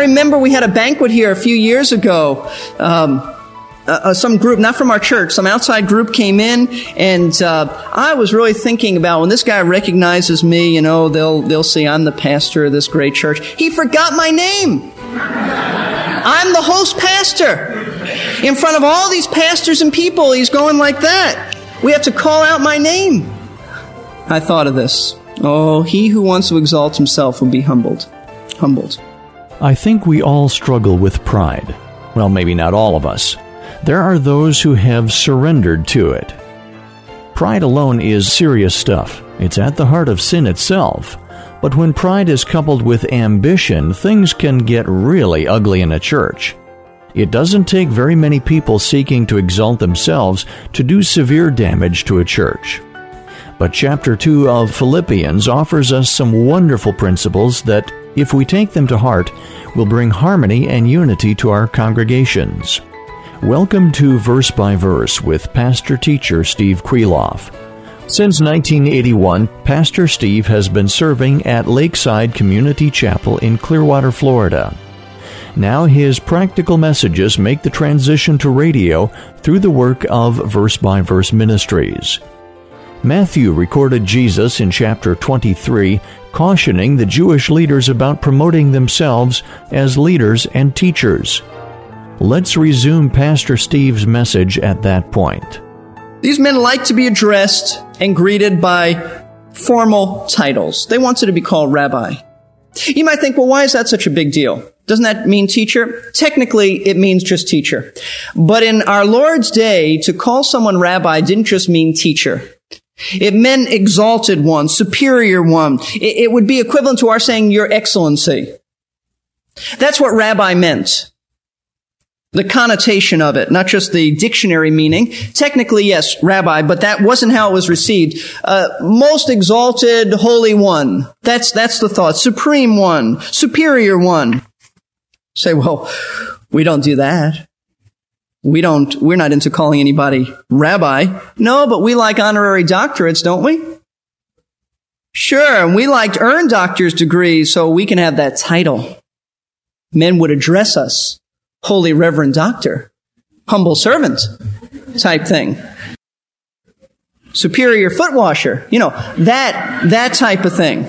I remember we had a banquet here a few years ago. Um, uh, uh, some group, not from our church, some outside group came in, and uh, I was really thinking about when this guy recognizes me, you know, they'll they'll see I'm the pastor of this great church. He forgot my name. I'm the host pastor. In front of all these pastors and people, he's going like that. We have to call out my name. I thought of this. Oh, he who wants to exalt himself will be humbled. Humbled. I think we all struggle with pride. Well, maybe not all of us. There are those who have surrendered to it. Pride alone is serious stuff. It's at the heart of sin itself. But when pride is coupled with ambition, things can get really ugly in a church. It doesn't take very many people seeking to exalt themselves to do severe damage to a church. But chapter 2 of Philippians offers us some wonderful principles that if we take them to heart, we'll bring harmony and unity to our congregations. Welcome to Verse by Verse with Pastor Teacher Steve Kreloff. Since 1981, Pastor Steve has been serving at Lakeside Community Chapel in Clearwater, Florida. Now his practical messages make the transition to radio through the work of Verse by Verse Ministries. Matthew recorded Jesus in chapter 23 cautioning the Jewish leaders about promoting themselves as leaders and teachers. Let's resume Pastor Steve's message at that point. These men like to be addressed and greeted by formal titles. They wanted to be called rabbi. You might think, well, why is that such a big deal? Doesn't that mean teacher? Technically, it means just teacher. But in our Lord's day, to call someone rabbi didn't just mean teacher. It meant exalted one, superior one. It, it would be equivalent to our saying, Your Excellency. That's what rabbi meant. The connotation of it, not just the dictionary meaning. Technically, yes, rabbi, but that wasn't how it was received. Uh, most exalted, holy one. That's, that's the thought. Supreme one. Superior one. Say, well, we don't do that. We don't, we're not into calling anybody rabbi. No, but we like honorary doctorates, don't we? Sure, and we like to earn doctor's degrees so we can have that title. Men would address us, holy reverend doctor, humble servant type thing. Superior foot washer, you know, that, that type of thing.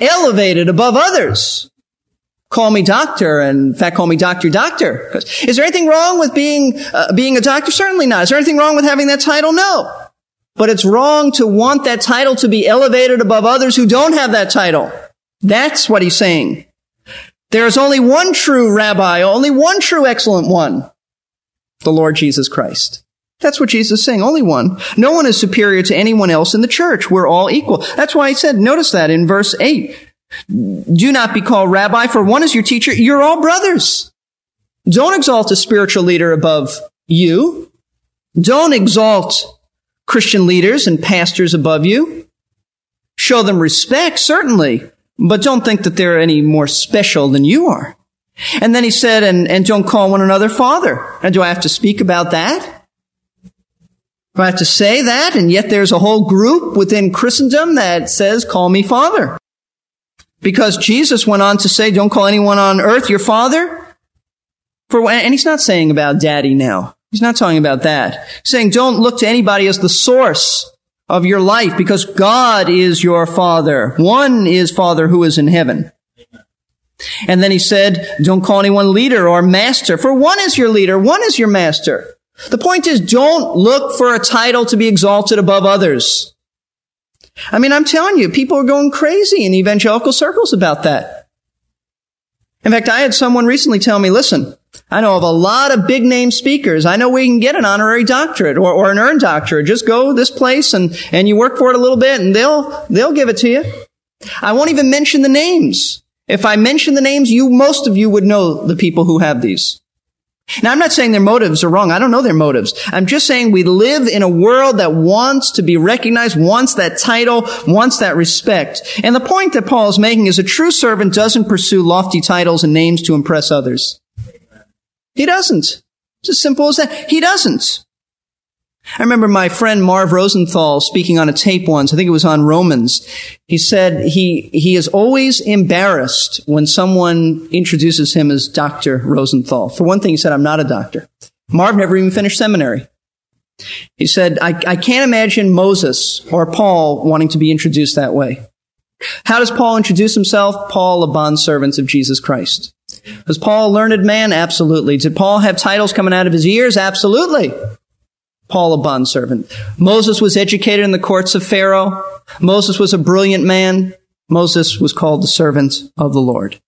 Elevated above others call me doctor and in fact call me doctor doctor is there anything wrong with being uh, being a doctor certainly not is there anything wrong with having that title no but it's wrong to want that title to be elevated above others who don't have that title that's what he's saying there is only one true rabbi only one true excellent one the lord jesus christ that's what Jesus is saying. Only one. No one is superior to anyone else in the church. We're all equal. That's why he said, notice that in verse 8. Do not be called rabbi, for one is your teacher. You're all brothers. Don't exalt a spiritual leader above you. Don't exalt Christian leaders and pastors above you. Show them respect, certainly, but don't think that they're any more special than you are. And then he said, and, and don't call one another father. And do I have to speak about that? Do I have to say that? And yet there's a whole group within Christendom that says, call me father. Because Jesus went on to say, don't call anyone on earth your father. For, and he's not saying about daddy now. He's not talking about that. He's saying don't look to anybody as the source of your life because God is your father. One is father who is in heaven. And then he said, don't call anyone leader or master, for one is your leader, one is your master. The point is, don't look for a title to be exalted above others. I mean, I'm telling you, people are going crazy in evangelical circles about that. In fact, I had someone recently tell me, listen, I know of a lot of big name speakers. I know we can get an honorary doctorate or, or an earned doctorate. Just go this place and, and you work for it a little bit and they'll, they'll give it to you. I won't even mention the names. If I mention the names, you, most of you would know the people who have these. Now, I'm not saying their motives are wrong. I don't know their motives. I'm just saying we live in a world that wants to be recognized, wants that title, wants that respect. And the point that Paul is making is a true servant doesn't pursue lofty titles and names to impress others. He doesn't. It's as simple as that. He doesn't. I remember my friend Marv Rosenthal speaking on a tape once. I think it was on Romans. He said he, he is always embarrassed when someone introduces him as Dr. Rosenthal. For one thing, he said, I'm not a doctor. Marv never even finished seminary. He said, I, I can't imagine Moses or Paul wanting to be introduced that way. How does Paul introduce himself? Paul, a bondservant of Jesus Christ. Was Paul a learned man? Absolutely. Did Paul have titles coming out of his ears? Absolutely. Paul, a bondservant. Moses was educated in the courts of Pharaoh. Moses was a brilliant man. Moses was called the servant of the Lord.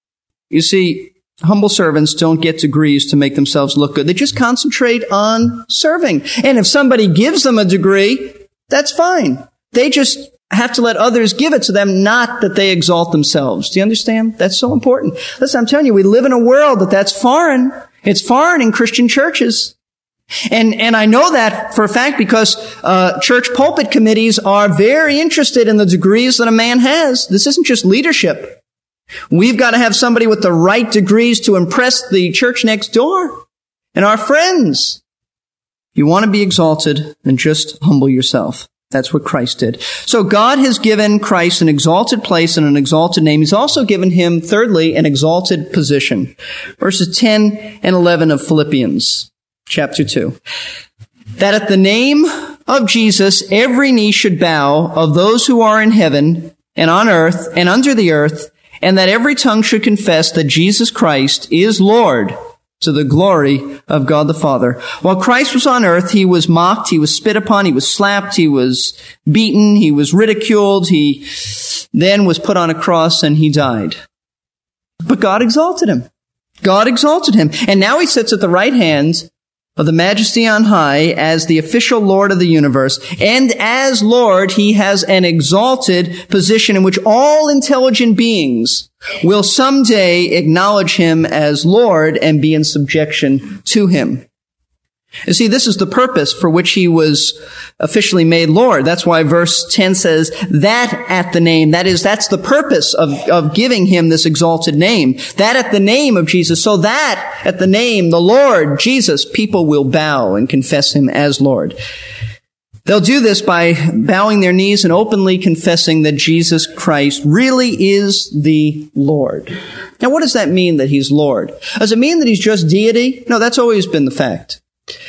You see, humble servants don't get degrees to make themselves look good. They just concentrate on serving. And if somebody gives them a degree, that's fine. They just have to let others give it to them, not that they exalt themselves. Do you understand? That's so important. Listen, I'm telling you, we live in a world that that's foreign. It's foreign in Christian churches. And, and I know that for a fact because uh, church pulpit committees are very interested in the degrees that a man has. This isn't just leadership. We've got to have somebody with the right degrees to impress the church next door and our friends. You want to be exalted, then just humble yourself. That's what Christ did. So God has given Christ an exalted place and an exalted name. He's also given him, thirdly, an exalted position. Verses 10 and 11 of Philippians chapter 2. That at the name of Jesus, every knee should bow of those who are in heaven and on earth and under the earth, and that every tongue should confess that Jesus Christ is Lord to the glory of God the Father. While Christ was on earth, he was mocked, he was spit upon, he was slapped, he was beaten, he was ridiculed, he then was put on a cross and he died. But God exalted him. God exalted him. And now he sits at the right hand of the majesty on high as the official Lord of the universe. And as Lord, he has an exalted position in which all intelligent beings will someday acknowledge him as Lord and be in subjection to him. You see, this is the purpose for which he was officially made Lord. That's why verse 10 says that at the name. That is, that's the purpose of, of giving him this exalted name. That at the name of Jesus. So that at the name, the Lord, Jesus, people will bow and confess him as Lord. They'll do this by bowing their knees and openly confessing that Jesus Christ really is the Lord. Now, what does that mean that he's Lord? Does it mean that he's just deity? No, that's always been the fact.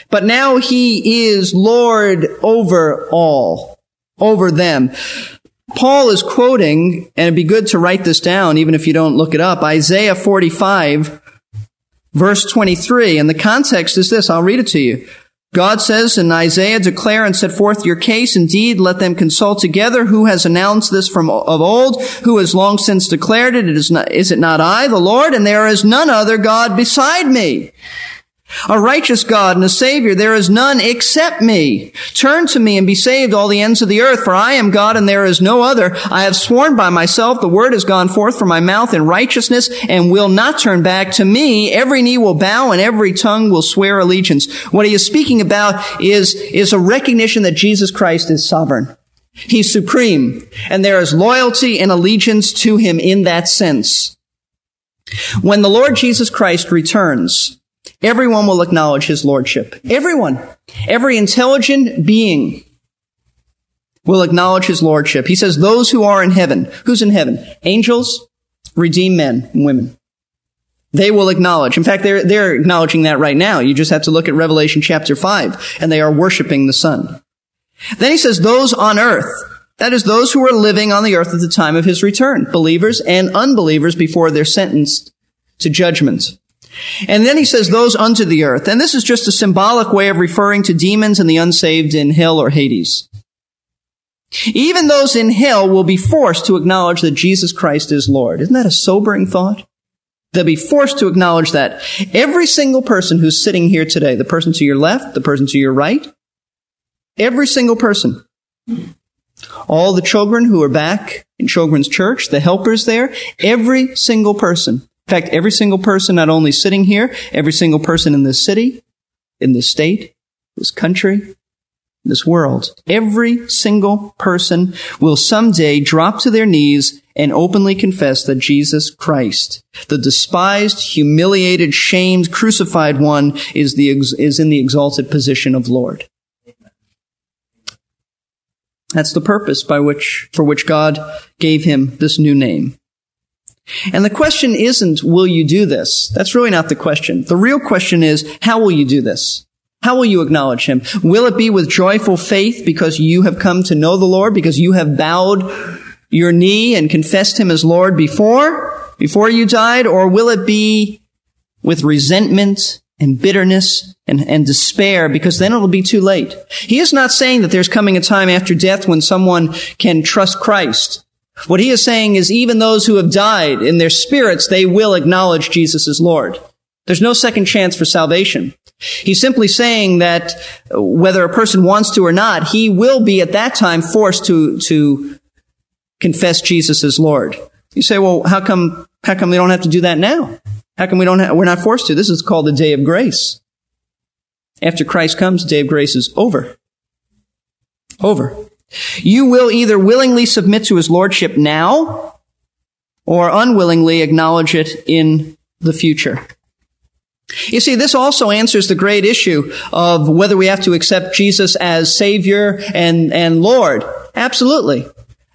But now he is Lord over all, over them. Paul is quoting, and it'd be good to write this down even if you don't look it up, Isaiah 45, verse 23. And the context is this. I'll read it to you. God says in Isaiah, declare and set forth your case. Indeed, let them consult together. Who has announced this from of old? Who has long since declared it? It is not, is it not I, the Lord? And there is none other God beside me. A righteous God and a Savior, there is none except me. Turn to me and be saved, all the ends of the earth, for I am God and there is no other. I have sworn by myself, the word has gone forth from my mouth in righteousness and will not turn back to me. Every knee will bow and every tongue will swear allegiance. What he is speaking about is, is a recognition that Jesus Christ is sovereign. He's supreme and there is loyalty and allegiance to him in that sense. When the Lord Jesus Christ returns, Everyone will acknowledge his lordship. Everyone. Every intelligent being will acknowledge his lordship. He says, those who are in heaven. Who's in heaven? Angels, redeemed men and women. They will acknowledge. In fact, they're, they're acknowledging that right now. You just have to look at Revelation chapter 5, and they are worshiping the Son. Then he says, those on earth. That is, those who are living on the earth at the time of his return. Believers and unbelievers before they're sentenced to judgment. And then he says, those unto the earth. And this is just a symbolic way of referring to demons and the unsaved in hell or Hades. Even those in hell will be forced to acknowledge that Jesus Christ is Lord. Isn't that a sobering thought? They'll be forced to acknowledge that. Every single person who's sitting here today, the person to your left, the person to your right, every single person, all the children who are back in Children's Church, the helpers there, every single person. In fact, every single person not only sitting here, every single person in this city, in this state, this country, this world. Every single person will someday drop to their knees and openly confess that Jesus Christ, the despised, humiliated, shamed, crucified one, is, the, is in the exalted position of Lord. That's the purpose by which, for which God gave him this new name. And the question isn't, will you do this? That's really not the question. The real question is, how will you do this? How will you acknowledge him? Will it be with joyful faith because you have come to know the Lord, because you have bowed your knee and confessed him as Lord before, before you died? Or will it be with resentment and bitterness and, and despair because then it'll be too late. He is not saying that there's coming a time after death when someone can trust Christ. What he is saying is even those who have died in their spirits, they will acknowledge Jesus as Lord. There's no second chance for salvation. He's simply saying that whether a person wants to or not, he will be at that time forced to, to confess Jesus as Lord. You say, well, how come, how come we don't have to do that now? How come we don't we're not forced to? This is called the day of grace. After Christ comes, the day of grace is over. Over. You will either willingly submit to his lordship now or unwillingly acknowledge it in the future. You see, this also answers the great issue of whether we have to accept Jesus as Savior and, and Lord. Absolutely.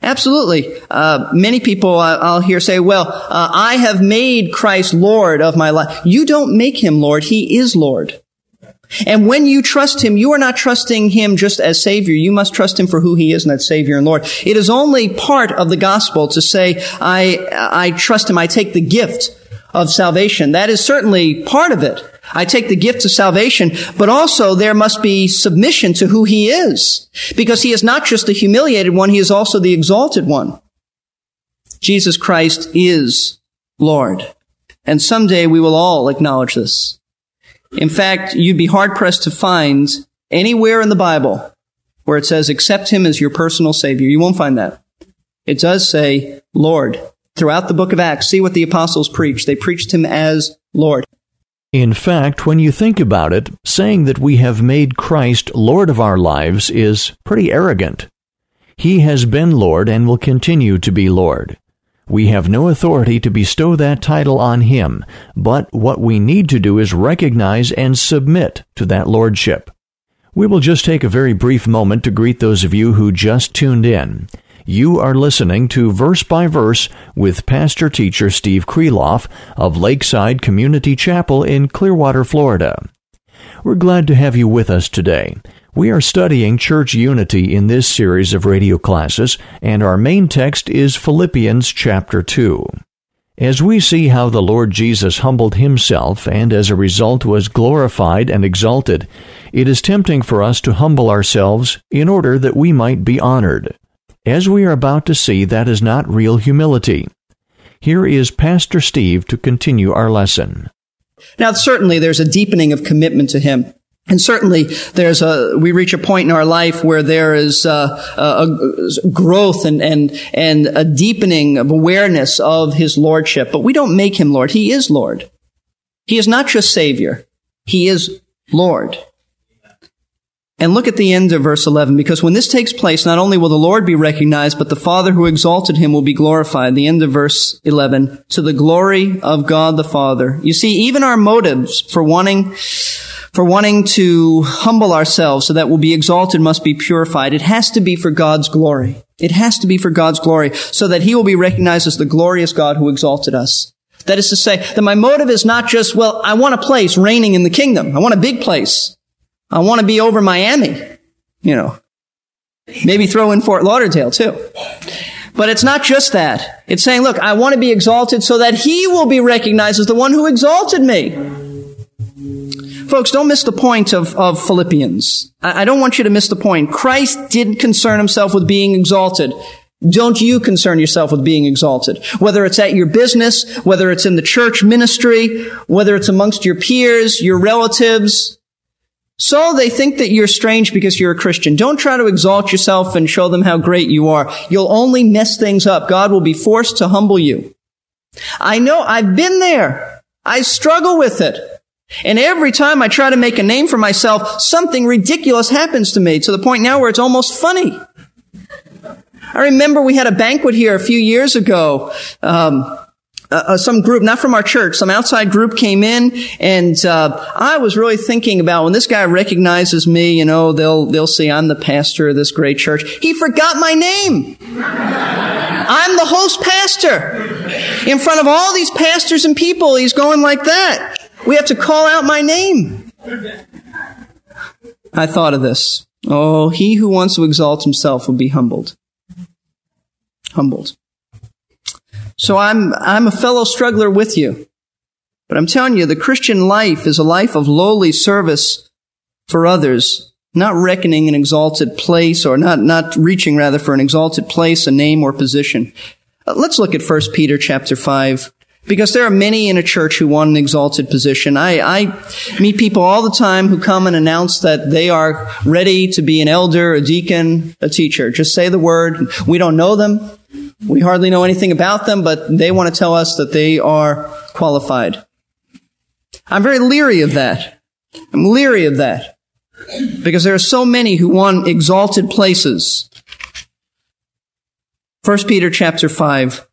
Absolutely. Uh, many people uh, I'll hear say, well, uh, I have made Christ Lord of my life. You don't make him Lord. He is Lord. And when you trust him, you are not trusting him just as Savior. You must trust him for who he is, and that Savior and Lord. It is only part of the gospel to say, I, I trust him. I take the gift of salvation. That is certainly part of it. I take the gift of salvation, but also there must be submission to who he is. Because he is not just the humiliated one, he is also the exalted one. Jesus Christ is Lord. And someday we will all acknowledge this. In fact, you'd be hard pressed to find anywhere in the Bible where it says, accept him as your personal savior. You won't find that. It does say, Lord. Throughout the book of Acts, see what the apostles preached. They preached him as Lord. In fact, when you think about it, saying that we have made Christ Lord of our lives is pretty arrogant. He has been Lord and will continue to be Lord. We have no authority to bestow that title on him, but what we need to do is recognize and submit to that lordship. We will just take a very brief moment to greet those of you who just tuned in. You are listening to Verse by Verse with pastor teacher Steve Kreloff of Lakeside Community Chapel in Clearwater, Florida. We're glad to have you with us today. We are studying church unity in this series of radio classes, and our main text is Philippians chapter 2. As we see how the Lord Jesus humbled himself and as a result was glorified and exalted, it is tempting for us to humble ourselves in order that we might be honored. As we are about to see, that is not real humility. Here is Pastor Steve to continue our lesson. Now, certainly there's a deepening of commitment to Him. And certainly there's a, we reach a point in our life where there is a, a, a growth and, and, and a deepening of awareness of His Lordship. But we don't make Him Lord. He is Lord. He is not just Savior. He is Lord. And look at the end of verse 11, because when this takes place, not only will the Lord be recognized, but the Father who exalted him will be glorified. The end of verse 11, to the glory of God the Father. You see, even our motives for wanting, for wanting to humble ourselves so that we'll be exalted must be purified. It has to be for God's glory. It has to be for God's glory, so that he will be recognized as the glorious God who exalted us. That is to say, that my motive is not just, well, I want a place reigning in the kingdom. I want a big place. I want to be over Miami, you know. Maybe throw in Fort Lauderdale too. But it's not just that. It's saying, look, I want to be exalted so that he will be recognized as the one who exalted me. Folks, don't miss the point of, of Philippians. I, I don't want you to miss the point. Christ didn't concern himself with being exalted. don't you concern yourself with being exalted? Whether it's at your business, whether it's in the church ministry, whether it's amongst your peers, your relatives. So they think that you're strange because you're a Christian. Don't try to exalt yourself and show them how great you are. You'll only mess things up. God will be forced to humble you. I know I've been there. I struggle with it. And every time I try to make a name for myself, something ridiculous happens to me to the point now where it's almost funny. I remember we had a banquet here a few years ago. Um, uh, uh, some group, not from our church, some outside group came in, and uh, I was really thinking about when this guy recognizes me, you know, they'll they'll see I'm the pastor of this great church. He forgot my name. I'm the host pastor. In front of all these pastors and people, he's going like that. We have to call out my name. I thought of this. Oh, he who wants to exalt himself will be humbled humbled. So I'm, I'm a fellow struggler with you. But I'm telling you, the Christian life is a life of lowly service for others, not reckoning an exalted place or not, not reaching rather for an exalted place, a name or position. Uh, let's look at 1 Peter chapter 5. Because there are many in a church who want an exalted position. I, I meet people all the time who come and announce that they are ready to be an elder, a deacon, a teacher. Just say the word. We don't know them. We hardly know anything about them, but they want to tell us that they are qualified. I'm very leery of that. I'm leery of that. Because there are so many who want exalted places. 1 Peter chapter 5,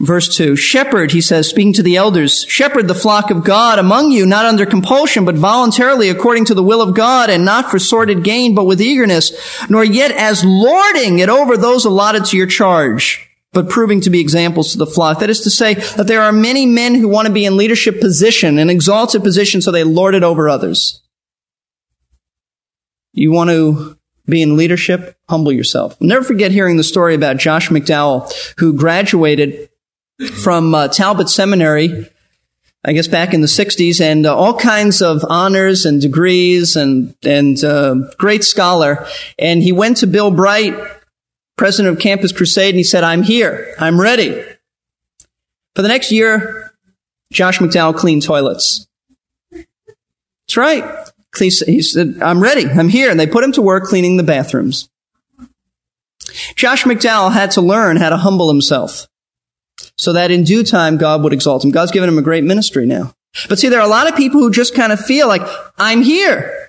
verse 2. Shepherd, he says, speaking to the elders, shepherd the flock of God among you, not under compulsion, but voluntarily according to the will of God, and not for sordid gain, but with eagerness, nor yet as lording it over those allotted to your charge but proving to be examples to the flock. That is to say that there are many men who want to be in leadership position, an exalted position, so they lord it over others. You want to be in leadership? Humble yourself. I'll never forget hearing the story about Josh McDowell, who graduated from uh, Talbot Seminary, I guess back in the 60s, and uh, all kinds of honors and degrees and, and uh, great scholar. And he went to Bill Bright president of Campus Crusade, and he said, I'm here. I'm ready. For the next year, Josh McDowell cleaned toilets. That's right. He said, I'm ready. I'm here. And they put him to work cleaning the bathrooms. Josh McDowell had to learn how to humble himself so that in due time God would exalt him. God's given him a great ministry now. But see, there are a lot of people who just kind of feel like, I'm here.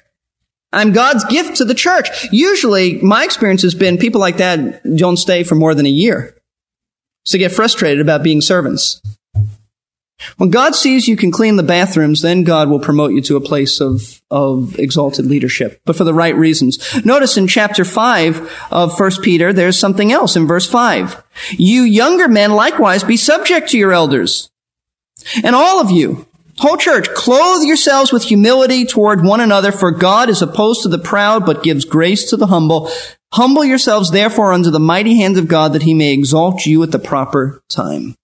I'm God's gift to the church. Usually, my experience has been people like that don't stay for more than a year. So they get frustrated about being servants. When God sees you can clean the bathrooms, then God will promote you to a place of, of exalted leadership, but for the right reasons. Notice in chapter 5 of 1 Peter, there's something else in verse 5. You younger men likewise be subject to your elders. And all of you, Whole church, clothe yourselves with humility toward one another, for God is opposed to the proud, but gives grace to the humble. Humble yourselves therefore under the mighty hands of God, that he may exalt you at the proper time.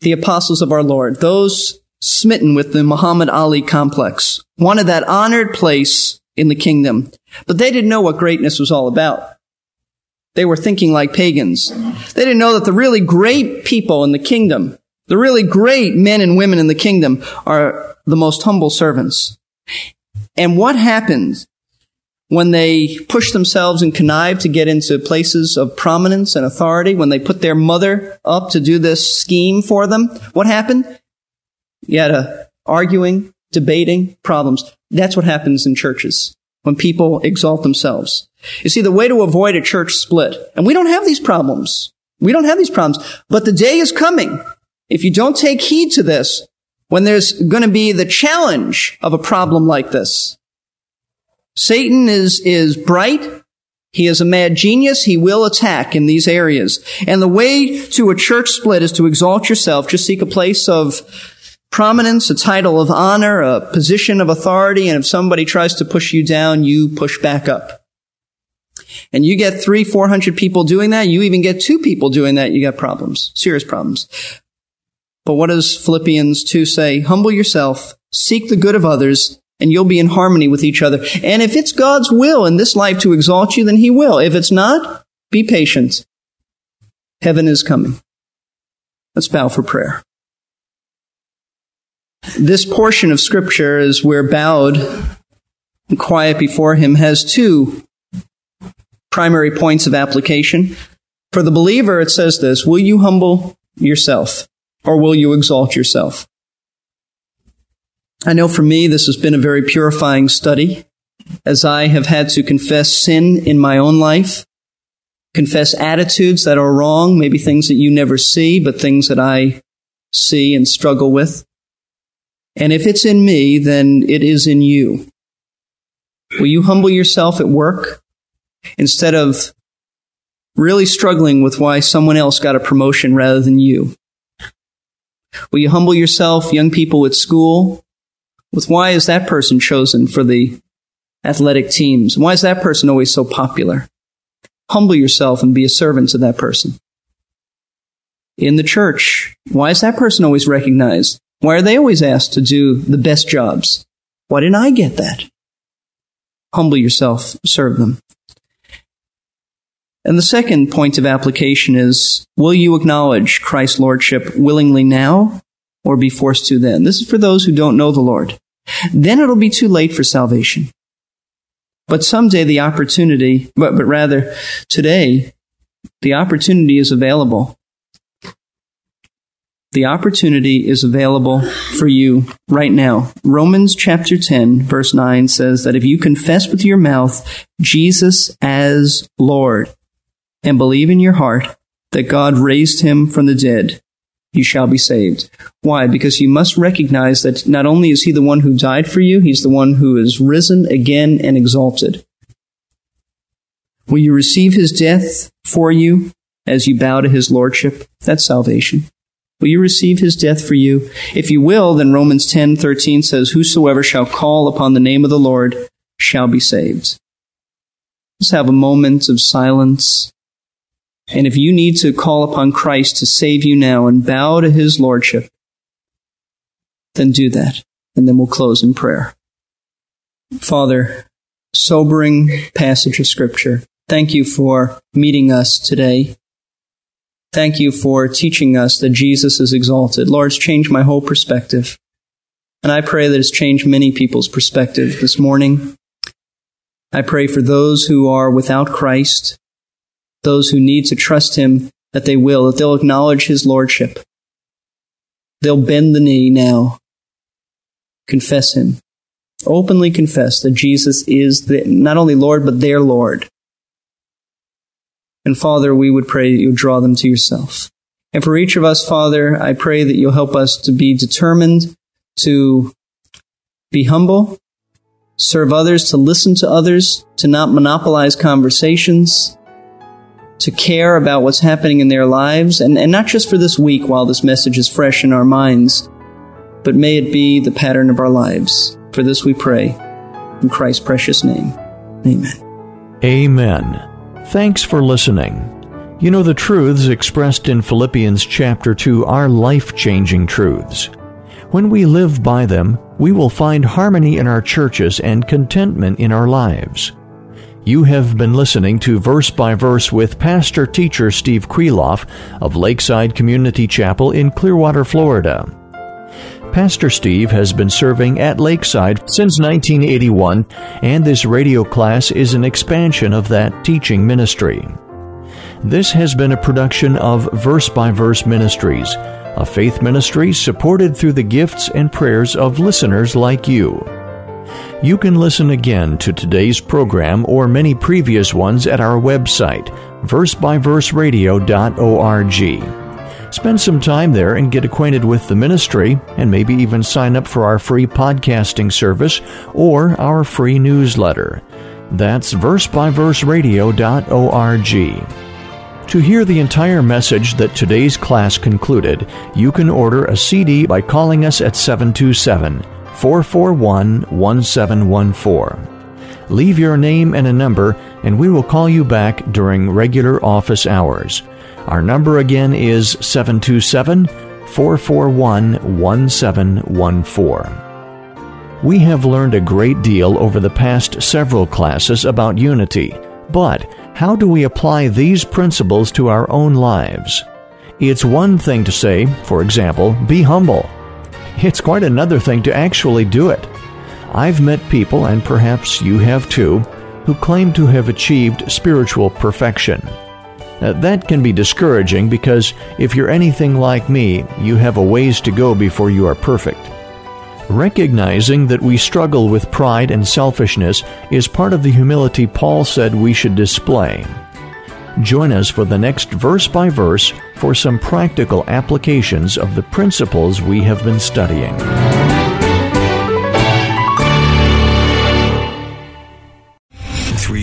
The apostles of our Lord, those smitten with the Muhammad Ali complex, wanted that honored place in the kingdom, but they didn't know what greatness was all about. They were thinking like pagans. They didn't know that the really great people in the kingdom, the really great men and women in the kingdom are the most humble servants. And what happens when they push themselves and connive to get into places of prominence and authority, when they put their mother up to do this scheme for them? What happened? You had a arguing, debating, problems. That's what happens in churches when people exalt themselves. You see, the way to avoid a church split, and we don't have these problems. We don't have these problems, but the day is coming. If you don't take heed to this, when there's going to be the challenge of a problem like this. Satan is, is bright. He is a mad genius. He will attack in these areas. And the way to a church split is to exalt yourself. Just seek a place of prominence, a title of honor, a position of authority, and if somebody tries to push you down, you push back up. And you get three, four hundred people doing that, you even get two people doing that, you got problems, serious problems. But what does Philippians 2 say? Humble yourself, seek the good of others, and you'll be in harmony with each other. And if it's God's will in this life to exalt you, then He will. If it's not, be patient. Heaven is coming. Let's bow for prayer. This portion of Scripture, as we're bowed and quiet before Him, has two primary points of application. For the believer, it says this Will you humble yourself, or will you exalt yourself? I know for me, this has been a very purifying study as I have had to confess sin in my own life, confess attitudes that are wrong, maybe things that you never see, but things that I see and struggle with. And if it's in me, then it is in you. Will you humble yourself at work instead of really struggling with why someone else got a promotion rather than you? Will you humble yourself, young people at school, with why is that person chosen for the athletic teams? Why is that person always so popular? Humble yourself and be a servant to that person. In the church, why is that person always recognized? Why are they always asked to do the best jobs? Why didn't I get that? Humble yourself, serve them. And the second point of application is, will you acknowledge Christ's Lordship willingly now or be forced to then? This is for those who don't know the Lord. Then it'll be too late for salvation. But someday the opportunity, but, but rather today, the opportunity is available. The opportunity is available for you right now. Romans chapter 10 verse 9 says that if you confess with your mouth Jesus as Lord and believe in your heart that God raised him from the dead, you shall be saved. Why? Because you must recognize that not only is he the one who died for you, he's the one who is risen again and exalted. Will you receive his death for you as you bow to his lordship? That's salvation. Will you receive his death for you? If you will, then Romans 10:13 says, "Whosoever shall call upon the name of the Lord shall be saved." Let's have a moment of silence and if you need to call upon Christ to save you now and bow to his lordship, then do that. And then we'll close in prayer. Father, sobering passage of scripture. Thank you for meeting us today. Thank you for teaching us that Jesus is exalted. Lord, it's changed my whole perspective. And I pray that it's changed many people's perspective this morning. I pray for those who are without Christ, those who need to trust him that they will, that they'll acknowledge his lordship. They'll bend the knee now, confess him, openly confess that Jesus is the, not only Lord, but their Lord. And Father, we would pray that you draw them to yourself. And for each of us, Father, I pray that you'll help us to be determined to be humble, serve others, to listen to others, to not monopolize conversations, to care about what's happening in their lives, and, and not just for this week while this message is fresh in our minds, but may it be the pattern of our lives. For this we pray. In Christ's precious name. Amen. Amen. Thanks for listening. You know, the truths expressed in Philippians chapter 2 are life changing truths. When we live by them, we will find harmony in our churches and contentment in our lives. You have been listening to Verse by Verse with pastor teacher Steve Kreloff of Lakeside Community Chapel in Clearwater, Florida. Pastor Steve has been serving at Lakeside since 1981, and this radio class is an expansion of that teaching ministry. This has been a production of Verse by Verse Ministries, a faith ministry supported through the gifts and prayers of listeners like you. You can listen again to today's program or many previous ones at our website, versebyverseradio.org. Spend some time there and get acquainted with the ministry, and maybe even sign up for our free podcasting service or our free newsletter. That's versebyverseradio.org. To hear the entire message that today's class concluded, you can order a CD by calling us at 727 441 1714. Leave your name and a number, and we will call you back during regular office hours. Our number again is 727 441 1714. We have learned a great deal over the past several classes about unity, but how do we apply these principles to our own lives? It's one thing to say, for example, be humble. It's quite another thing to actually do it. I've met people, and perhaps you have too, who claim to have achieved spiritual perfection. Uh, that can be discouraging because if you're anything like me, you have a ways to go before you are perfect. Recognizing that we struggle with pride and selfishness is part of the humility Paul said we should display. Join us for the next verse by verse for some practical applications of the principles we have been studying.